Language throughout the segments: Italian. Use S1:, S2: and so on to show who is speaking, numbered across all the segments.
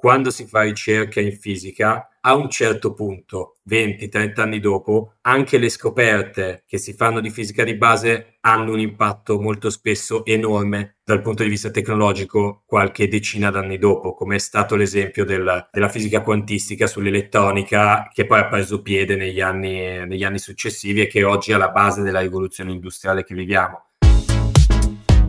S1: quando si fa ricerca in fisica, a un certo punto, 20-30 anni dopo, anche le scoperte che si fanno di fisica di base hanno un impatto molto spesso enorme dal punto di vista tecnologico qualche decina d'anni dopo, come è stato l'esempio del, della fisica quantistica sull'elettronica che poi ha preso piede negli anni, negli anni successivi e che oggi è alla base della rivoluzione industriale che viviamo.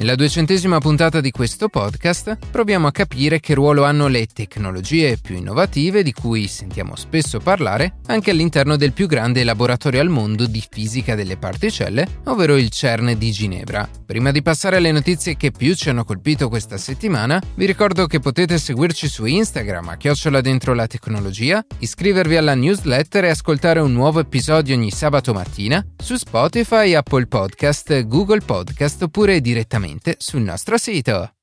S2: Nella duecentesima puntata di questo podcast proviamo a capire che ruolo hanno le tecnologie più innovative di cui sentiamo spesso parlare anche all'interno del più grande laboratorio al mondo di fisica delle particelle, ovvero il CERN di Ginevra. Prima di passare alle notizie che più ci hanno colpito questa settimana, vi ricordo che potete seguirci su Instagram a chiocciola dentro la tecnologia, iscrivervi alla newsletter e ascoltare un nuovo episodio ogni sabato mattina su Spotify, Apple Podcast, Google Podcast oppure direttamente direttamente sul nostro sito.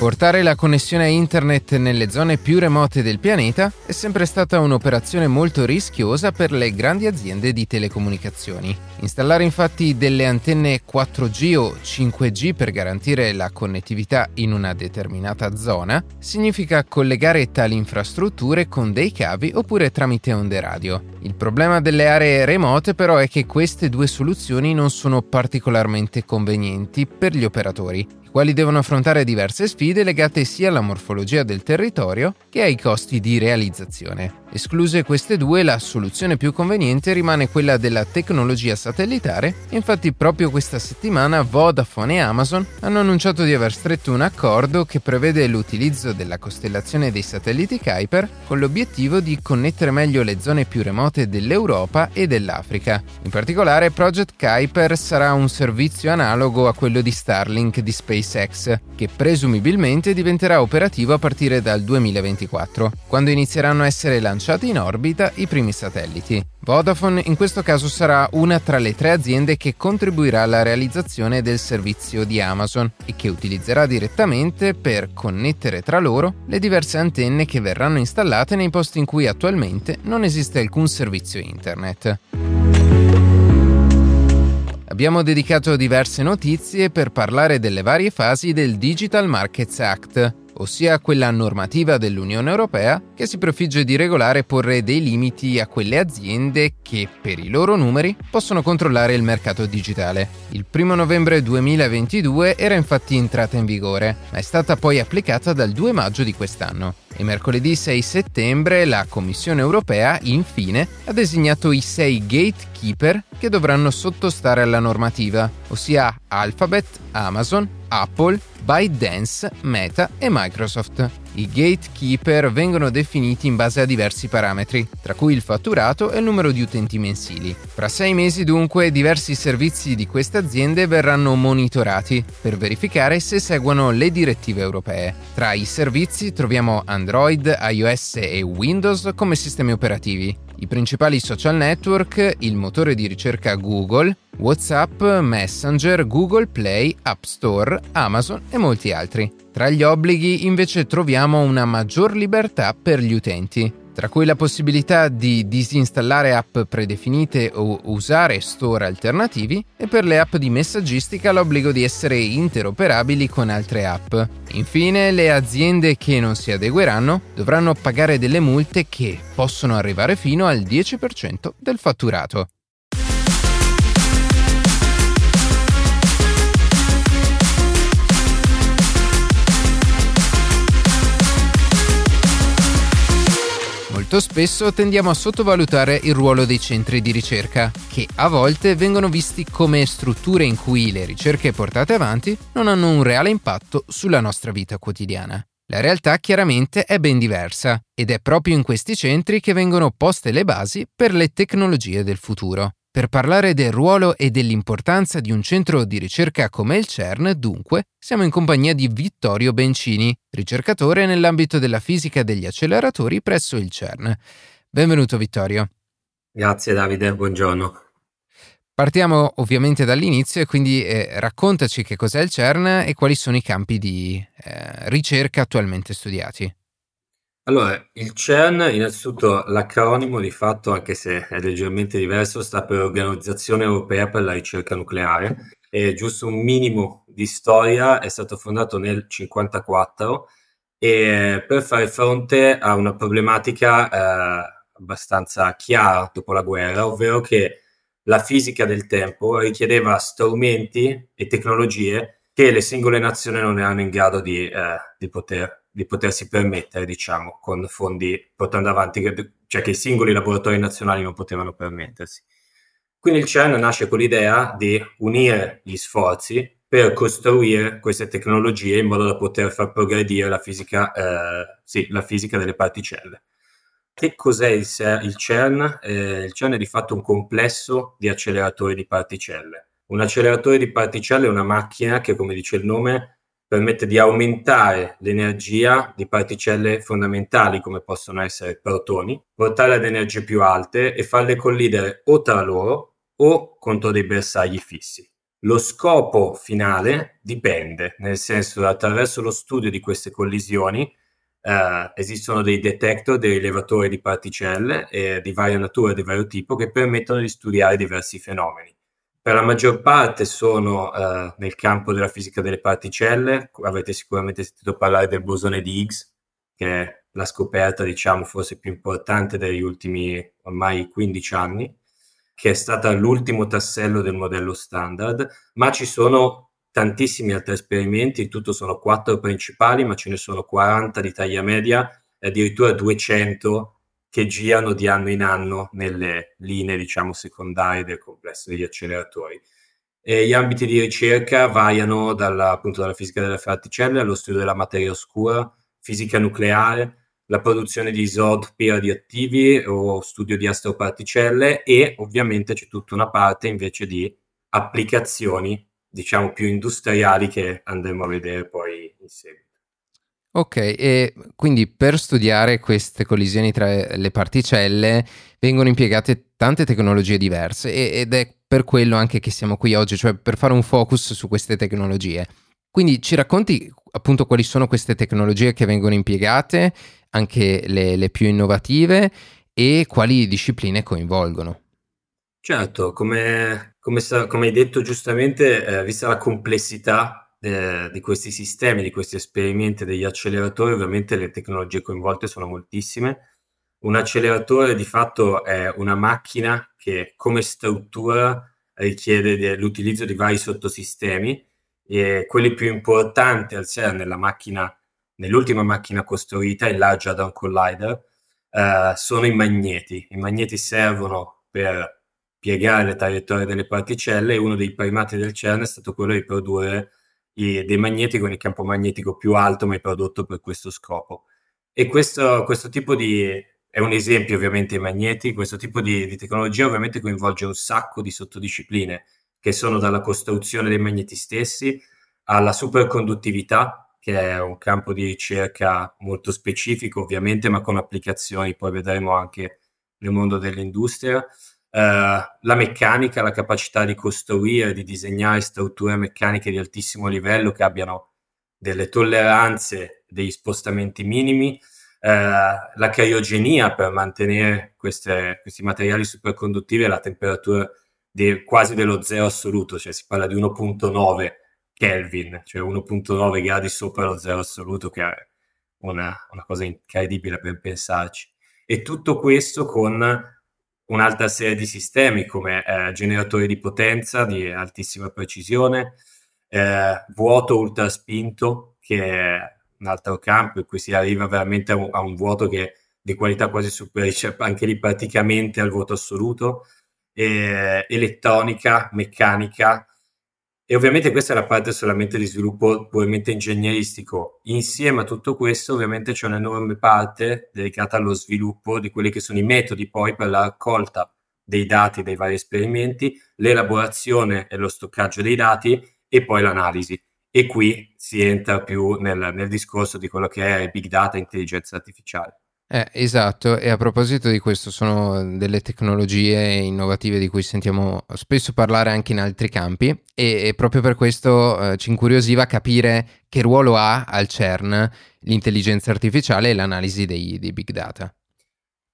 S2: Portare la connessione a internet nelle zone più remote del pianeta è sempre stata un'operazione molto rischiosa per le grandi aziende di telecomunicazioni. Installare infatti delle antenne 4G o 5G per garantire la connettività in una determinata zona significa collegare tali infrastrutture con dei cavi oppure tramite onde radio. Il problema delle aree remote però è che queste due soluzioni non sono particolarmente convenienti per gli operatori quali devono affrontare diverse sfide legate sia alla morfologia del territorio che ai costi di realizzazione. Escluse queste due, la soluzione più conveniente rimane quella della tecnologia satellitare, infatti proprio questa settimana Vodafone e Amazon hanno annunciato di aver stretto un accordo che prevede l'utilizzo della costellazione dei satelliti Kuiper con l'obiettivo di connettere meglio le zone più remote dell'Europa e dell'Africa. In particolare Project Kuiper sarà un servizio analogo a quello di Starlink di SpaceX, che presumibilmente diventerà operativo a partire dal 2024, quando inizieranno a essere lanciati in orbita i primi satelliti. Vodafone in questo caso sarà una tra le tre aziende che contribuirà alla realizzazione del servizio di Amazon e che utilizzerà direttamente per connettere tra loro le diverse antenne che verranno installate nei posti in cui attualmente non esiste alcun servizio internet. Abbiamo dedicato diverse notizie per parlare delle varie fasi del Digital Markets Act, ossia quella normativa dell'Unione Europea che si prefigge di regolare e porre dei limiti a quelle aziende che, per i loro numeri, possono controllare il mercato digitale. Il 1 novembre 2022 era infatti entrata in vigore, ma è stata poi applicata dal 2 maggio di quest'anno. E mercoledì 6 settembre la Commissione europea, infine, ha designato i sei gatekeeper che dovranno sottostare alla normativa, ossia Alphabet, Amazon, Apple, ByteDance, Meta e Microsoft. I gatekeeper vengono definiti in base a diversi parametri, tra cui il fatturato e il numero di utenti mensili. Fra sei mesi dunque diversi servizi di queste aziende verranno monitorati per verificare se seguono le direttive europee. Tra i servizi troviamo Android, iOS e Windows come sistemi operativi, i principali social network, il motore di ricerca Google, WhatsApp, Messenger, Google Play, App Store, Amazon e molti altri. Tra gli obblighi invece troviamo una maggior libertà per gli utenti, tra cui la possibilità di disinstallare app predefinite o usare store alternativi e per le app di messaggistica l'obbligo di essere interoperabili con altre app. Infine, le aziende che non si adegueranno dovranno pagare delle multe che possono arrivare fino al 10% del fatturato. Molto spesso tendiamo a sottovalutare il ruolo dei centri di ricerca, che a volte vengono visti come strutture in cui le ricerche portate avanti non hanno un reale impatto sulla nostra vita quotidiana. La realtà chiaramente è ben diversa ed è proprio in questi centri che vengono poste le basi per le tecnologie del futuro. Per parlare del ruolo e dell'importanza di un centro di ricerca come il CERN, dunque, siamo in compagnia di Vittorio Bencini, ricercatore nell'ambito della fisica degli acceleratori presso il CERN. Benvenuto Vittorio.
S1: Grazie Davide, buongiorno.
S2: Partiamo ovviamente dall'inizio e quindi eh, raccontaci che cos'è il CERN e quali sono i campi di eh, ricerca attualmente studiati.
S1: Allora, il CERN, innanzitutto l'acronimo di fatto, anche se è leggermente diverso, sta per Organizzazione Europea per la Ricerca Nucleare. E giusto un minimo di storia, è stato fondato nel 1954 e per fare fronte a una problematica eh, abbastanza chiara dopo la guerra, ovvero che la fisica del tempo richiedeva strumenti e tecnologie che le singole nazioni non erano in grado di, eh, di, poter, di potersi permettere, diciamo, con fondi portando avanti, cioè che i singoli laboratori nazionali non potevano permettersi. Quindi il CERN nasce con l'idea di unire gli sforzi per costruire queste tecnologie in modo da poter far progredire la fisica, eh, sì, la fisica delle particelle. Che cos'è il, CERN? Eh, il CERN è di fatto un complesso di acceleratori di particelle. Un acceleratore di particelle è una macchina che, come dice il nome, permette di aumentare l'energia di particelle fondamentali come possono essere protoni, portarle ad energie più alte e farle collidere o tra loro o contro dei bersagli fissi. Lo scopo finale dipende, nel senso che attraverso lo studio di queste collisioni Uh, esistono dei detector, dei rilevatori di particelle eh, di varia natura e di vario tipo che permettono di studiare diversi fenomeni. Per la maggior parte sono uh, nel campo della fisica delle particelle, avete sicuramente sentito parlare del bosone di Higgs, che è la scoperta, diciamo, forse più importante degli ultimi ormai 15 anni, che è stata l'ultimo tassello del modello standard, ma ci sono tantissimi altri esperimenti, in tutto sono quattro principali, ma ce ne sono 40 di taglia media e addirittura 200 che girano di anno in anno nelle linee, diciamo, secondarie del complesso degli acceleratori. E gli ambiti di ricerca variano dalla, appunto, dalla fisica delle particelle allo studio della materia oscura, fisica nucleare, la produzione di isotopi radioattivi o studio di astroparticelle e ovviamente c'è tutta una parte invece di applicazioni diciamo più industriali che andremo a vedere poi in seguito.
S2: Ok, e quindi per studiare queste collisioni tra le particelle vengono impiegate tante tecnologie diverse ed è per quello anche che siamo qui oggi, cioè per fare un focus su queste tecnologie. Quindi ci racconti appunto quali sono queste tecnologie che vengono impiegate, anche le, le più innovative e quali discipline coinvolgono?
S1: Certo, come, come, come hai detto giustamente, eh, vista la complessità eh, di questi sistemi, di questi esperimenti degli acceleratori, ovviamente le tecnologie coinvolte sono moltissime. Un acceleratore di fatto è una macchina che come struttura richiede l'utilizzo di vari sottosistemi e quelli più importanti al CERN macchina, nell'ultima macchina costruita, il Large Hadron Collider, eh, sono i magneti. I magneti servono per piegare le traiettorie delle particelle e uno dei primati del CERN è stato quello di produrre dei magneti con il campo magnetico più alto mai prodotto per questo scopo. E questo, questo tipo di, è un esempio ovviamente i magneti, questo tipo di, di, tecnologia ovviamente coinvolge un sacco di sottodiscipline che sono dalla costruzione dei magneti stessi alla superconduttività, che è un campo di ricerca molto specifico ovviamente, ma con applicazioni, poi vedremo anche nel mondo dell'industria, la meccanica, la capacità di costruire, di disegnare strutture meccaniche di altissimo livello che abbiano delle tolleranze, degli spostamenti minimi, uh, la criogenia per mantenere queste, questi materiali superconduttivi alla temperatura di, quasi dello zero assoluto, cioè si parla di 1.9 Kelvin, cioè 1.9 gradi sopra lo zero assoluto, che è una, una cosa incredibile per pensarci. E tutto questo con un'altra serie di sistemi come eh, generatori di potenza di altissima precisione, eh, vuoto ultraspinto, che è un altro campo in cui si arriva veramente a un, a un vuoto che di qualità quasi superiore, anche lì praticamente al vuoto assoluto, eh, elettronica, meccanica, e ovviamente questa è la parte solamente di sviluppo puramente ingegneristico. Insieme a tutto questo, ovviamente c'è un'enorme parte dedicata allo sviluppo di quelli che sono i metodi poi per la raccolta dei dati dei vari esperimenti, l'elaborazione e lo stoccaggio dei dati e poi l'analisi. E qui si entra più nel, nel discorso di quello che è big data e intelligenza artificiale.
S2: Eh, esatto, e a proposito di questo, sono delle tecnologie innovative di cui sentiamo spesso parlare anche in altri campi e, e proprio per questo eh, ci incuriosiva capire che ruolo ha al CERN l'intelligenza artificiale e l'analisi dei, dei big data.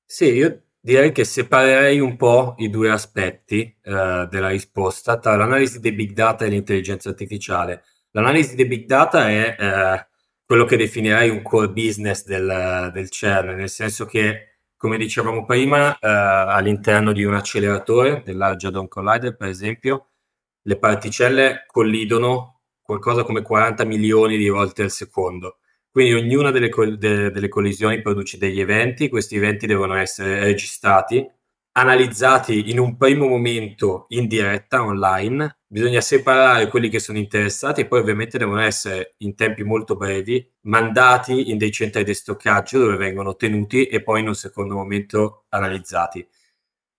S1: Sì, io direi che separerei un po' i due aspetti eh, della risposta tra l'analisi dei big data e l'intelligenza artificiale. L'analisi dei big data è eh, quello che definirei un core business del, del CERN, nel senso che, come dicevamo prima, eh, all'interno di un acceleratore, del Large Hadron Collider, per esempio, le particelle collidono qualcosa come 40 milioni di volte al secondo. Quindi ognuna delle, de, delle collisioni produce degli eventi, questi eventi devono essere registrati analizzati in un primo momento in diretta online, bisogna separare quelli che sono interessati e poi ovviamente devono essere in tempi molto brevi mandati in dei centri di stoccaggio dove vengono tenuti e poi in un secondo momento analizzati.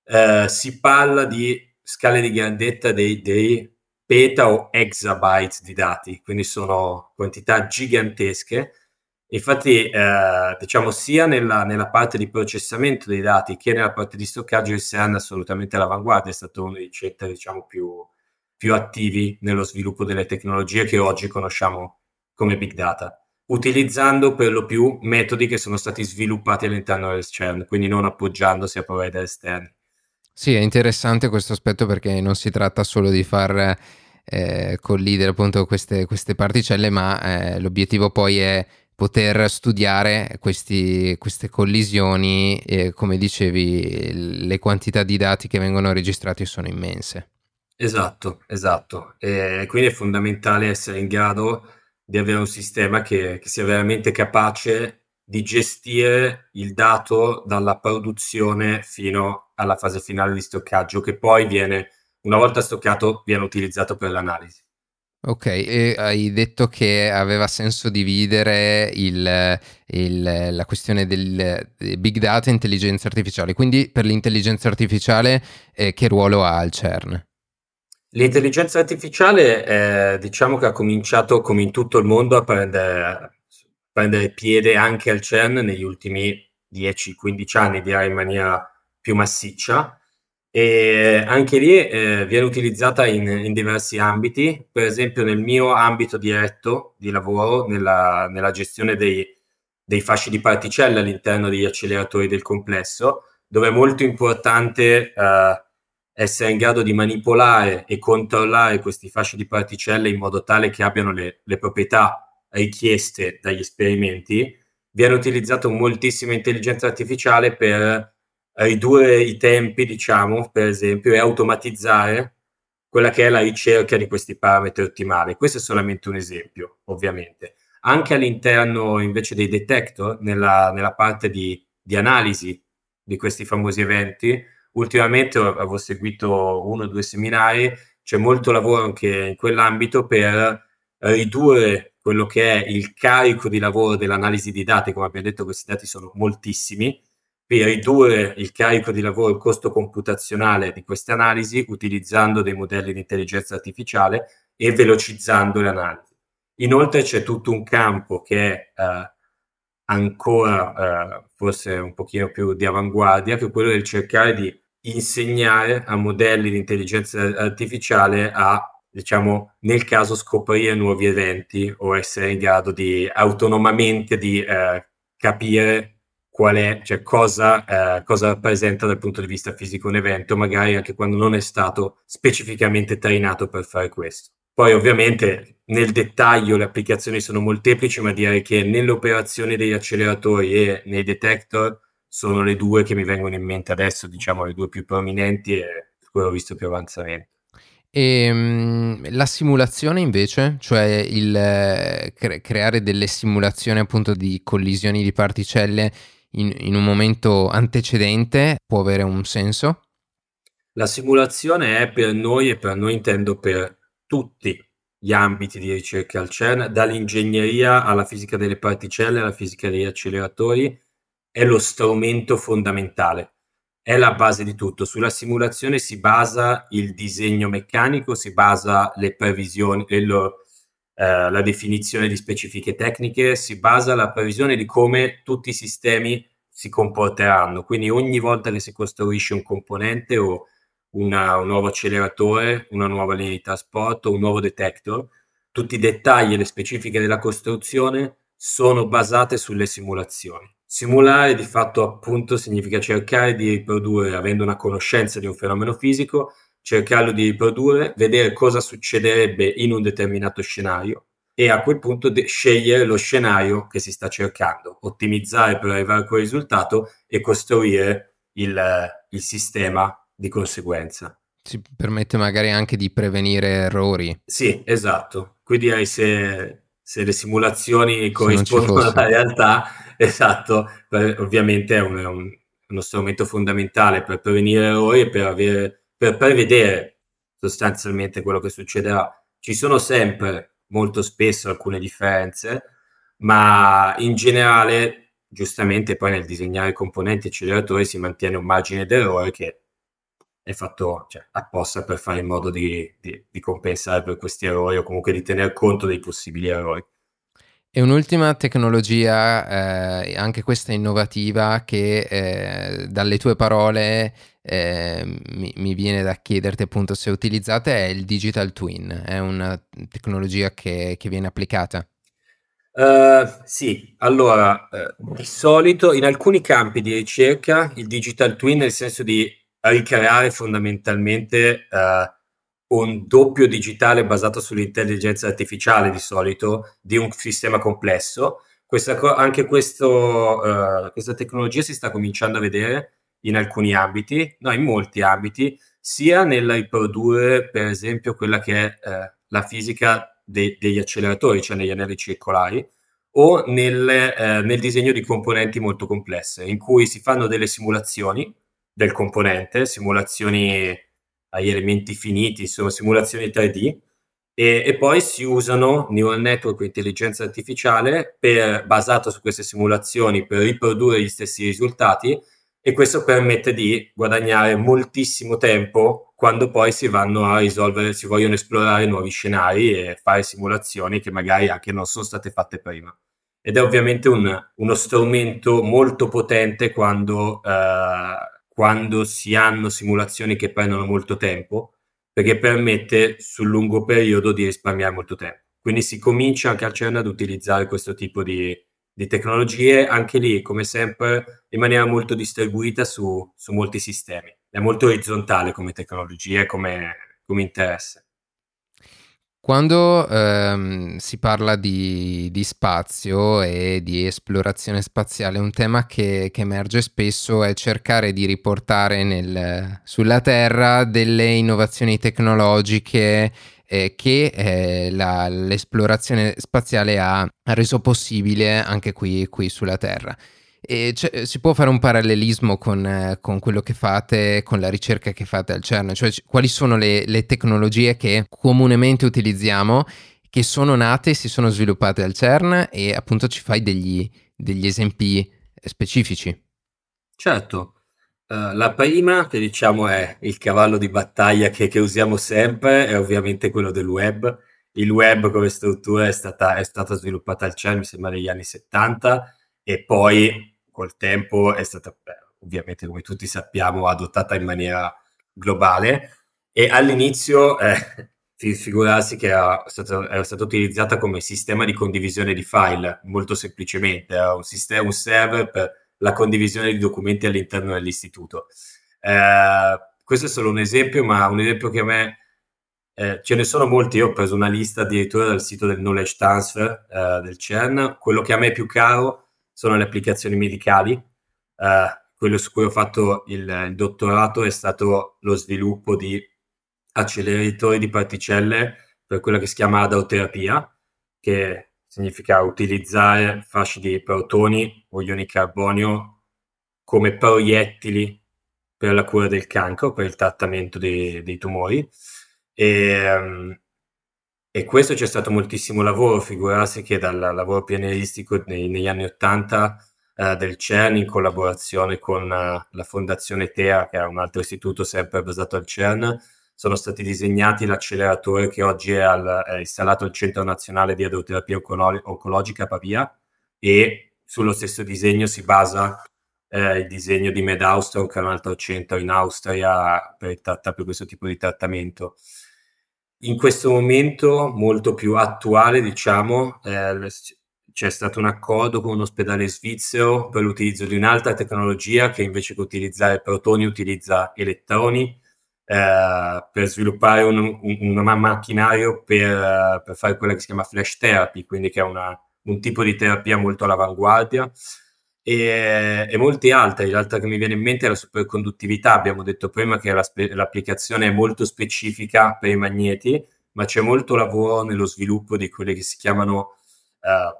S1: Eh, si parla di scale di grandezza dei, dei peta o exabytes di dati, quindi sono quantità gigantesche Infatti, eh, diciamo, sia nella, nella, parte di processamento dei dati che nella parte di stoccaggio, il CERN è assolutamente all'avanguardia, è stato uno dei centri diciamo, più, più attivi nello sviluppo delle tecnologie che oggi conosciamo come big data, utilizzando per lo più metodi che sono stati sviluppati all'interno del CERN, quindi non appoggiandosi a provider esterni.
S2: Sì, è interessante questo aspetto perché non si tratta solo di far eh, collidere appunto queste, queste particelle, ma eh, l'obiettivo poi è poter studiare questi, queste collisioni e come dicevi le quantità di dati che vengono registrati sono immense.
S1: Esatto, esatto. E quindi è fondamentale essere in grado di avere un sistema che, che sia veramente capace di gestire il dato dalla produzione fino alla fase finale di stoccaggio, che poi viene, una volta stoccato, viene utilizzato per l'analisi.
S2: Ok, e hai detto che aveva senso dividere il, il, la questione del big data e intelligenza artificiale, quindi per l'intelligenza artificiale eh, che ruolo ha al CERN?
S1: L'intelligenza artificiale eh, diciamo che ha cominciato come in tutto il mondo a prendere, prendere piede anche al CERN negli ultimi 10-15 anni, direi in maniera più massiccia e anche lì eh, viene utilizzata in, in, diversi ambiti, per esempio nel mio ambito diretto di lavoro, nella, nella gestione dei, dei, fasci di particelle all'interno degli acceleratori del complesso, dove è molto importante eh, essere in grado di manipolare e controllare questi fasci di particelle in modo tale che abbiano le, le proprietà richieste dagli esperimenti, viene utilizzata moltissima intelligenza artificiale per ridurre i tempi, diciamo, per esempio, e automatizzare quella che è la ricerca di questi parametri ottimali. Questo è solamente un esempio, ovviamente. Anche all'interno invece dei detector, nella, nella parte di, di, analisi di questi famosi eventi, ultimamente avevo seguito uno o due seminari, c'è molto lavoro anche in quell'ambito per ridurre quello che è il carico di lavoro dell'analisi di dati, come abbiamo detto questi dati sono moltissimi, per ridurre il carico di lavoro, il costo computazionale di queste analisi utilizzando dei modelli di intelligenza artificiale e velocizzando le analisi. Inoltre c'è tutto un campo che è eh, ancora eh, forse un pochino più di avanguardia, che è quello del cercare di insegnare a modelli di intelligenza artificiale a, diciamo, nel caso scoprire nuovi eventi o essere in grado di autonomamente di eh, capire qual è, cioè cosa, eh, cosa rappresenta dal punto di vista fisico un evento, magari anche quando non è stato specificamente trainato per fare questo. Poi ovviamente nel dettaglio le applicazioni sono molteplici, ma direi che nelle operazioni degli acceleratori e nei detector sono le due che mi vengono in mente adesso, diciamo le due più prominenti e cui ho visto più avanzamento.
S2: E um, la simulazione invece, cioè il eh, cre- creare delle simulazioni appunto di collisioni di particelle in, in un momento antecedente può avere un senso?
S1: La simulazione è per noi, e per noi intendo per tutti gli ambiti di ricerca al CERN, dall'ingegneria alla fisica delle particelle, alla fisica degli acceleratori, è lo strumento fondamentale, è la base di tutto. Sulla simulazione si basa il disegno meccanico, si basa le previsioni, lo, eh, la definizione di specifiche tecniche, si basa la previsione di come tutti i sistemi si comporteranno. Quindi ogni volta che si costruisce un componente o una, un nuovo acceleratore, una nuova linea di trasporto, un nuovo detector, tutti i dettagli e le specifiche della costruzione sono basate sulle simulazioni. Simulare di fatto appunto significa cercare di riprodurre, avendo una conoscenza di un fenomeno fisico, cercarlo di riprodurre, vedere cosa succederebbe in un determinato scenario e a quel punto de- scegliere lo scenario che si sta cercando, ottimizzare per arrivare a quel risultato e costruire il, il sistema di conseguenza.
S2: Ci permette magari anche di prevenire errori.
S1: Sì, esatto. Quindi se, se le simulazioni corrispondono alla realtà, esatto, per, ovviamente è, un, è un, uno strumento fondamentale per prevenire errori e per, avere, per prevedere sostanzialmente quello che succederà. Ci sono sempre molto spesso alcune differenze, ma in generale, giustamente poi nel disegnare componenti e acceleratori si mantiene un margine d'errore che è fatto cioè, apposta per fare in modo di, di, di, compensare per questi errori o comunque di tener conto dei possibili errori.
S2: E un'ultima tecnologia, eh, anche questa innovativa, che eh, dalle tue parole eh, mi, mi, viene da chiederti appunto se utilizzate, è il digital twin, è una tecnologia che, che viene applicata.
S1: Uh, sì, allora, uh, di solito in alcuni campi di ricerca il digital twin nel senso di ricreare fondamentalmente uh, un doppio digitale basato sull'intelligenza artificiale di solito di un sistema complesso. Questa, anche questo, uh, questa tecnologia si sta cominciando a vedere in alcuni ambiti, no, in molti ambiti, sia nel riprodurre, per esempio, quella che è uh, la fisica de- degli acceleratori, cioè negli anelli circolari, o nel, eh, nel disegno di componenti molto complesse, in cui si fanno delle simulazioni del componente, simulazioni agli elementi finiti, insomma simulazioni 3D, e, e, poi si usano neural network o intelligenza artificiale per, basato su queste simulazioni per riprodurre gli stessi risultati e questo permette di guadagnare moltissimo tempo quando poi si vanno a risolvere, si vogliono esplorare nuovi scenari e fare simulazioni che magari anche non sono state fatte prima. Ed è ovviamente un, uno strumento molto potente quando eh, quando si hanno simulazioni che prendono molto tempo, perché permette sul lungo periodo di risparmiare molto tempo. Quindi si comincia anche al CERN ad utilizzare questo tipo di, di tecnologie, anche lì, come sempre, in maniera molto distribuita su, su molti sistemi. È molto orizzontale come tecnologia e come, come interesse.
S2: Quando ehm, si parla di, di, spazio e di esplorazione spaziale, un tema che, che emerge spesso è cercare di riportare nel, sulla Terra delle innovazioni tecnologiche eh, che eh, la, l'esplorazione spaziale ha reso possibile anche qui, qui sulla Terra. E si può fare un parallelismo con, eh, con, quello che fate, con la ricerca che fate al CERN, cioè quali sono le, le tecnologie che comunemente utilizziamo, che sono nate, si sono sviluppate al CERN e appunto ci fai degli, degli esempi specifici.
S1: Certo, Uh, la prima, che diciamo è il cavallo di battaglia che, che, usiamo sempre, è ovviamente quello del web. Il web come struttura è stata, è stata sviluppata al CERN, mi sembra, negli anni 70 e poi col tempo è stata, ovviamente come tutti sappiamo, adottata in maniera globale e all'inizio eh, figurarsi che era stata, era stata, utilizzata come sistema di condivisione di file, molto semplicemente, era un, sistema, un server per la condivisione di documenti all'interno dell'istituto. Eh, questo è solo un esempio, ma un esempio che a me eh, ce ne sono molti. Io ho preso una lista addirittura dal sito del knowledge transfer eh, del CERN. Quello che a me è più caro sono le applicazioni medicali. Uh, quello su cui ho fatto il, il, dottorato è stato lo sviluppo di acceleratori di particelle per quella che si chiama adauterapia, che significa utilizzare fasci di protoni o ioni carbonio come proiettili per la cura del cancro, per il trattamento dei, dei tumori. E, um, e questo c'è stato moltissimo lavoro, figurarsi che dal lavoro pianeristico nei, negli anni Ottanta eh, del CERN in collaborazione con uh, la Fondazione TEA, che è un altro istituto sempre basato al CERN, sono stati disegnati l'acceleratore che oggi è, al, è installato al Centro Nazionale di Adroterapia Oncologica a Pavia e sullo stesso disegno si basa eh, il disegno di Med Austron, che è un altro centro in Austria per, per questo tipo di trattamento. In questo momento molto più attuale, diciamo, eh, c'è stato un accordo con un ospedale svizzero per l'utilizzo di un'altra tecnologia che invece che utilizzare protoni utilizza elettroni eh, per sviluppare un, un, un macchinario per, per, fare quella che si chiama flash therapy, quindi che è una, un tipo di terapia molto all'avanguardia. E, e molti altri. L'altra che mi viene in mente è la superconduttività. Abbiamo detto prima che la l'applicazione è molto specifica per i magneti, ma c'è molto lavoro nello sviluppo di quelli che si chiamano uh,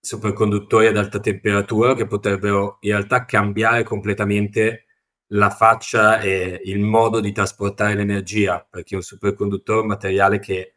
S1: superconduttori ad alta temperatura che potrebbero in realtà cambiare completamente la faccia e il modo di trasportare l'energia, perché un superconduttore è un materiale che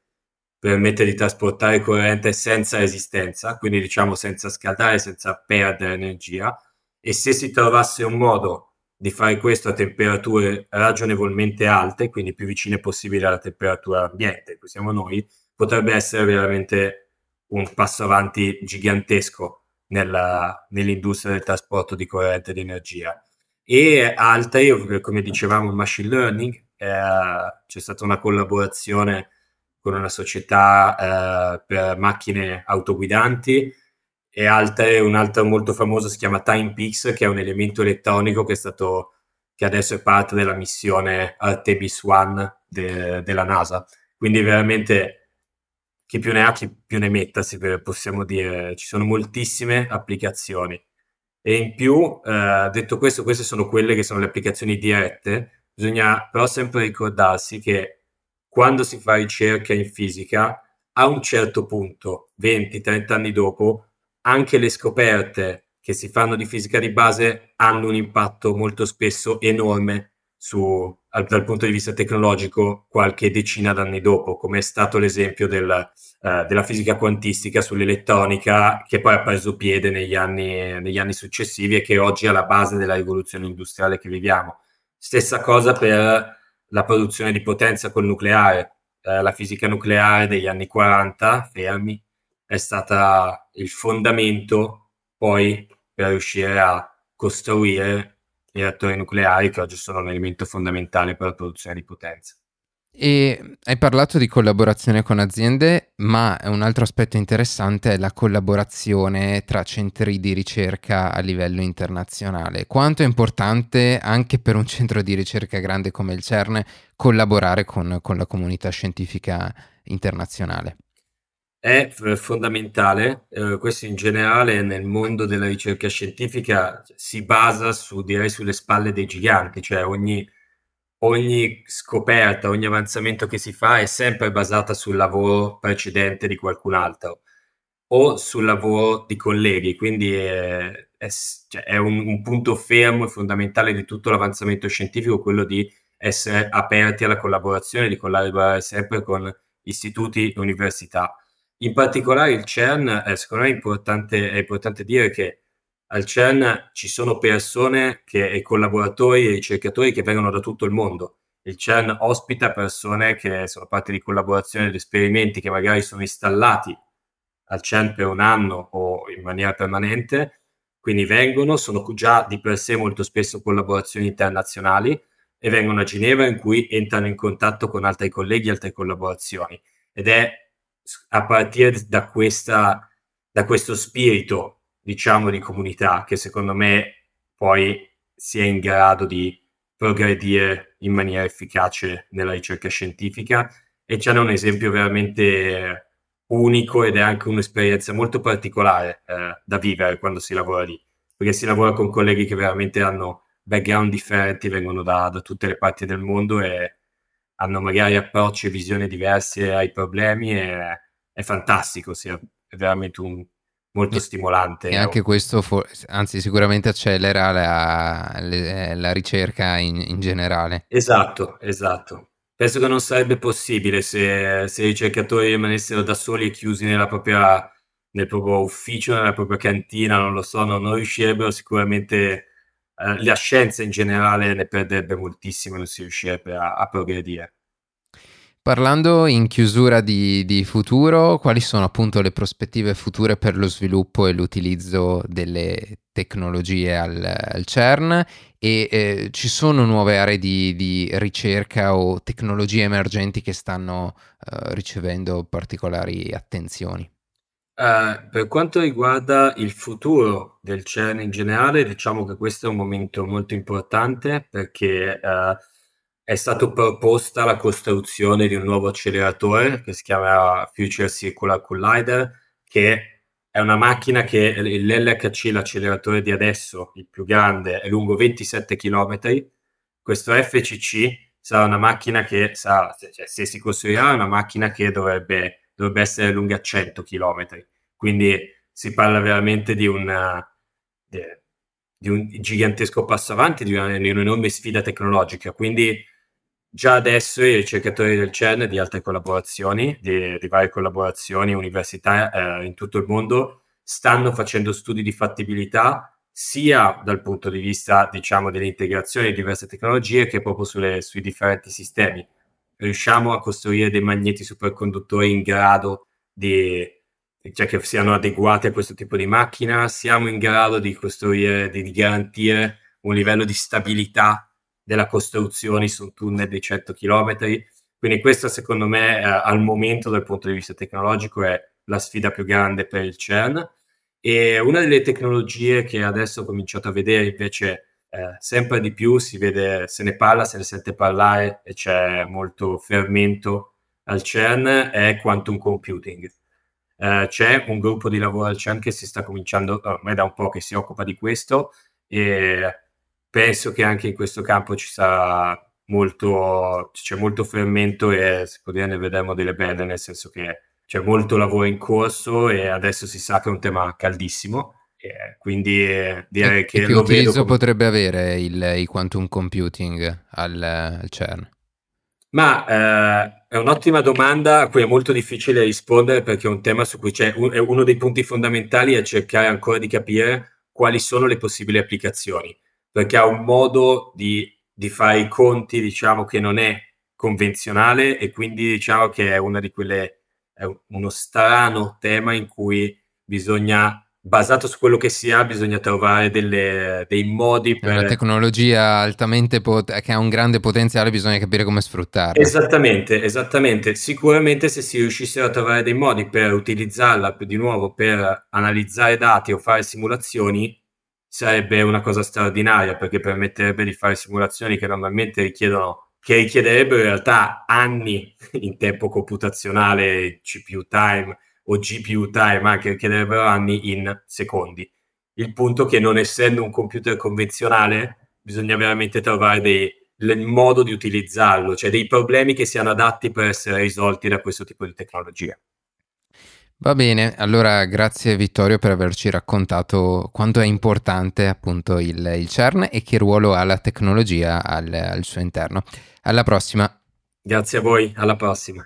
S1: permette di trasportare corrente senza resistenza, quindi diciamo senza scaldare, senza perdere energia. E se si trovasse un modo di fare questo a temperature ragionevolmente alte, quindi più vicine possibile alla temperatura ambiente, qui siamo noi, potrebbe essere veramente un passo avanti gigantesco nella, nell'industria del trasporto di corrente ed energia e altre, come dicevamo, il machine learning, eh, c'è stata una collaborazione con una società eh, per macchine autoguidanti e altre, un altro molto famoso si chiama TimePix, che è un elemento elettronico che è stato che adesso è parte della missione Artemis One de, della NASA. Quindi veramente chi più ne ha, chi più ne metta, possiamo dire. Ci sono moltissime applicazioni. E in più, eh, detto questo, queste sono quelle che sono le applicazioni dirette, bisogna però sempre ricordarsi che quando si fa ricerca in fisica, a un certo punto, 20-30 anni dopo, anche le scoperte che si fanno di fisica di base hanno un impatto molto spesso enorme su, dal punto di vista tecnologico qualche decina d'anni dopo, come è stato l'esempio del, uh, della fisica quantistica sull'elettronica, che poi ha preso piede negli anni, negli anni successivi e che oggi è alla base della rivoluzione industriale che viviamo. Stessa cosa per la produzione di potenza col nucleare. Uh, la fisica nucleare degli anni 40, fermi, è stata il fondamento poi per riuscire a costruire i reattori nucleari che oggi sono un elemento fondamentale per la produzione di potenza.
S2: E hai parlato di collaborazione con aziende, ma un altro aspetto interessante è la collaborazione tra centri di ricerca a livello internazionale. Quanto è importante anche per un centro di ricerca grande come il CERN collaborare con, con la comunità scientifica internazionale?
S1: è fondamentale. Eh, questo in generale nel mondo della ricerca scientifica si basa su, direi, sulle spalle dei giganti, cioè ogni, ogni scoperta, ogni avanzamento che si fa è sempre basata sul lavoro precedente di qualcun altro o sul lavoro di colleghi, quindi è, è, cioè è un, un punto fermo e fondamentale di tutto l'avanzamento scientifico quello di essere aperti alla collaborazione, di collaborare sempre con istituti e università. In particolare il CERN, eh, secondo me è importante, è importante, dire che al CERN ci sono persone che, e collaboratori e ricercatori che vengono da tutto il mondo. Il CERN ospita persone che sono parte di collaborazioni ed esperimenti che magari sono installati al CERN per un anno o in maniera permanente, quindi vengono, sono già di per sé molto spesso collaborazioni internazionali e vengono a Ginevra in cui entrano in contatto con altri colleghi, altre collaborazioni. Ed è a partire da, questa, da questo spirito, diciamo, di comunità che secondo me poi sia in grado di progredire in maniera efficace nella ricerca scientifica. E c'è un esempio veramente unico ed è anche un'esperienza molto particolare eh, da vivere quando si lavora lì, perché si lavora con colleghi che veramente hanno background differenti, vengono da, da tutte le parti del mondo e hanno magari approcci e visioni diverse ai problemi e è fantastico, sia è veramente un, molto stimolante.
S2: E anche questo, for- anzi, sicuramente accelera la, le, la ricerca in, in, generale.
S1: Esatto, esatto. Penso che non sarebbe possibile se, se, i ricercatori rimanessero da soli e chiusi nella propria, nel proprio ufficio, nella propria cantina, non lo so, non, non riuscirebbero sicuramente eh, la scienza in generale ne perderebbe moltissimo, non si riuscirebbe a, a progredire.
S2: Parlando in chiusura di, di, futuro, quali sono appunto le prospettive future per lo sviluppo e l'utilizzo delle tecnologie al, al CERN e eh, ci sono nuove aree di, di, ricerca o tecnologie emergenti che stanno eh, ricevendo particolari attenzioni?
S1: Uh, per quanto riguarda il futuro del CERN in generale, diciamo che questo è un momento molto importante perché uh, è stata proposta la costruzione di un nuovo acceleratore che si chiama Future Circular Collider, che è una macchina che l'LHC, l'acceleratore di adesso, il più grande, è lungo 27 km. Questo FCC sarà una macchina che sarà, cioè, se si costruirà, è una macchina che dovrebbe, dovrebbe essere lunga 100 km. Quindi si parla veramente di una, di un gigantesco passo avanti, di, una, di un'enorme sfida tecnologica. Quindi Già adesso i ricercatori del CERN di altre collaborazioni, di, di varie collaborazioni, università eh, in tutto il mondo, stanno facendo studi di fattibilità sia dal punto di vista, diciamo, dell'integrazione di diverse tecnologie che proprio sulle, sui differenti sistemi. Riusciamo a costruire dei magneti superconduttori in grado di, cioè che siano adeguati a questo tipo di macchina, siamo in grado di costruire, di garantire un livello di stabilità della costruzione su un tunnel di 100 km. Quindi questa secondo me eh, al momento dal punto di vista tecnologico è la sfida più grande per il CERN e una delle tecnologie che adesso ho cominciato a vedere invece eh, sempre di più si vede, se ne parla, se ne sente parlare e c'è molto fermento al CERN è quantum computing. Eh, c'è un gruppo di lavoro al CERN che si sta cominciando, ormai da un po' che si occupa di questo e penso che anche in questo campo ci sarà molto, c'è molto fermento e si può dire ne vedremo delle belle, nel senso che c'è molto lavoro in corso e adesso si sa che è un tema caldissimo. quindi eh, direi
S2: e,
S1: che,
S2: e che utilizzo come... potrebbe avere il, il, quantum computing al, al CERN?
S1: Ma eh, è un'ottima domanda a cui è molto difficile rispondere perché è un tema su cui c'è un, uno dei punti fondamentali è cercare ancora di capire quali sono le possibili applicazioni perché ha un modo di, di fare i conti, diciamo, che non è convenzionale e quindi diciamo che è una di quelle, è uno strano tema in cui bisogna basato su quello che si ha, bisogna trovare delle, dei modi
S2: per... Una tecnologia altamente pot- che ha un grande potenziale, bisogna capire come sfruttarla.
S1: Esattamente, esattamente. Sicuramente se si riuscissero a trovare dei modi per utilizzarla di nuovo per analizzare dati o fare simulazioni, sarebbe una cosa straordinaria perché permetterebbe di fare simulazioni che normalmente richiedono che richiederebbero in realtà anni in tempo computazionale, CPU time o GPU time, ma che richiederebbero anni in secondi. Il punto è che non essendo un computer convenzionale, bisogna veramente trovare dei, il modo di utilizzarlo, cioè dei problemi che siano adatti per essere risolti da questo tipo di tecnologia.
S2: Va bene, allora grazie Vittorio per averci raccontato quanto è importante appunto il, il CERN e che ruolo ha la tecnologia al, al suo interno. Alla prossima.
S1: Grazie a voi, alla prossima.